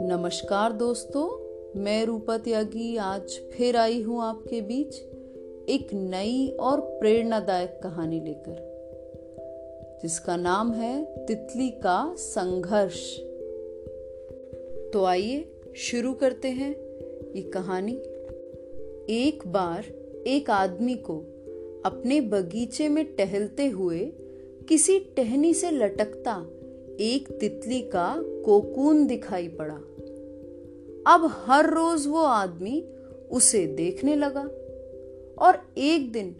नमस्कार दोस्तों, मैं रूपा त्यागी आज फिर आई हूँ आपके बीच एक नई और प्रेरणादायक कहानी लेकर, जिसका नाम है तितली का संघर्ष। तो आइए शुरू करते हैं ये कहानी। एक बार एक आदमी को अपने बगीचे में टहलते हुए किसी टहनी से लटकता एक तितली का कोकून दिखाई पड़ा। अब हर रोज वो आदमी उसे देखने लगा और एक दिन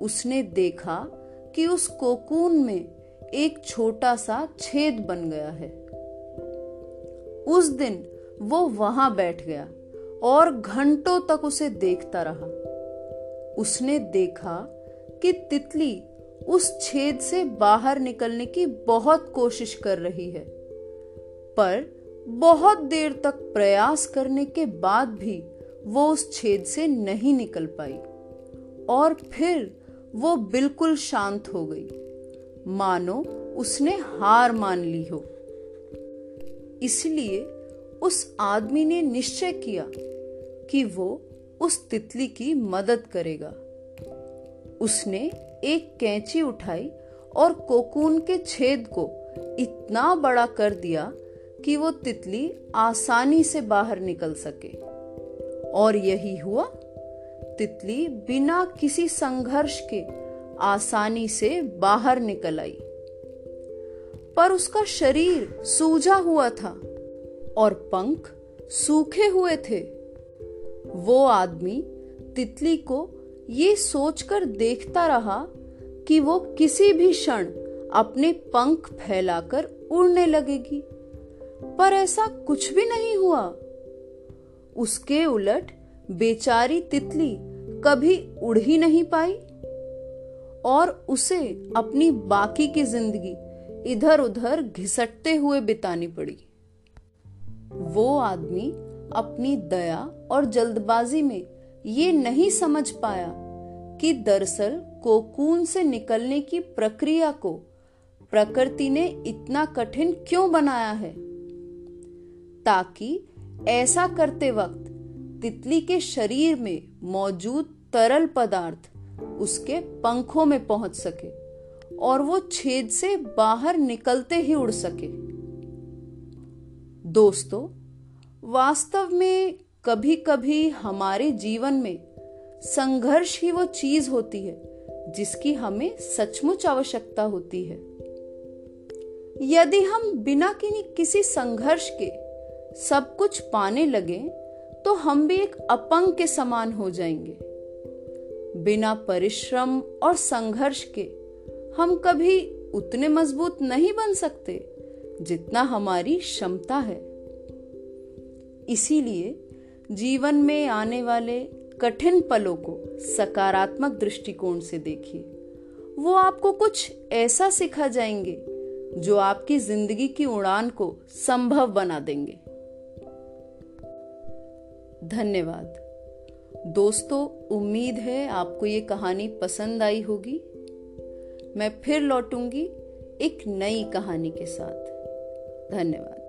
उसने देखा कि उस कोकून में एक छोटा सा छेद बन गया है। उस दिन वो वहाँ बैठ गया और घंटों तक उसे देखता रहा। उसने देखा कि तितली उस छेद से बाहर निकलने की बहुत कोशिश कर रही है। पर बहुत देर तक प्रयास करने के बाद भी वो उस छेद से नहीं निकल पाई और फिर वो बिल्कुल शांत हो गई। मानो उसने हार मान ली हो। इसलिए उस आदमी ने निश्चय किया कि वो उस तितली की मदद करेगा। उसने एक कैंची उठाई और कोकून के छेद को इतना बड़ा कर दिया कि वो तितली आसानी से बाहर निकल सके। और यही हुआ, तितली बिना किसी संघर्ष के आसानी से बाहर निकल आई। पर उसका शरीर सूजा हुआ था और पंख सूखे हुए थे। वो आदमी तितली को ये सोचकर देखता रहा कि वो किसी भी क्षण अपने पंख फैलाकर उड़ने लगेगी। पर ऐसा कुछ भी नहीं हुआ। उसके उलट बेचारी तितली कभी उड़ ही नहीं पाई और उसे अपनी बाकी की ज़िंदगी इधर उधर घिसटते हुए बितानी पड़ी। वो आदमी अपनी दया और जल्दबाजी में ये नहीं समझ पाया कि दरअसल कोकून से निकलने की प्रक्रिया को प्रकृति ने इतना कठिन क्यों बनाया है? ताकि ऐसा करते वक्त तितली के शरीर में मौजूद तरल पदार्थ उसके पंखों में पहुँच सके और वो छेद से बाहर निकलते ही उड़ सके। दोस्तों, वास्तव में कभी कभी हमारे जीवन में संघर्ष ही वो चीज़ होती है, जिसकी हमें सचमुच आवश्यकता होती है। यदि हम बिना किसी संघर्ष के सब कुछ पाने लगे तो हम भी एक अपंग के समान हो जाएँगे। बिना परिश्रम और संघर्ष के हम कभी उतने मज़बूत नहीं बन सकते, जितना हमारी क्षमता है। इसीलिए जीवन में आने वाले कठिन पलों को सकारात्मक दृष्टिकोण से देखिए। वो आपको कुछ ऐसा सिखा जाएँगे, जो आपकी ज़िंदगी की उड़ान को संभव बना देंगे। धन्यवाद। दोस्तों, उम्मीद है आपको ये कहानी पसंद आई होगी। मैं फिर लौटूँगी एक नई कहानी के साथ। धन्यवाद।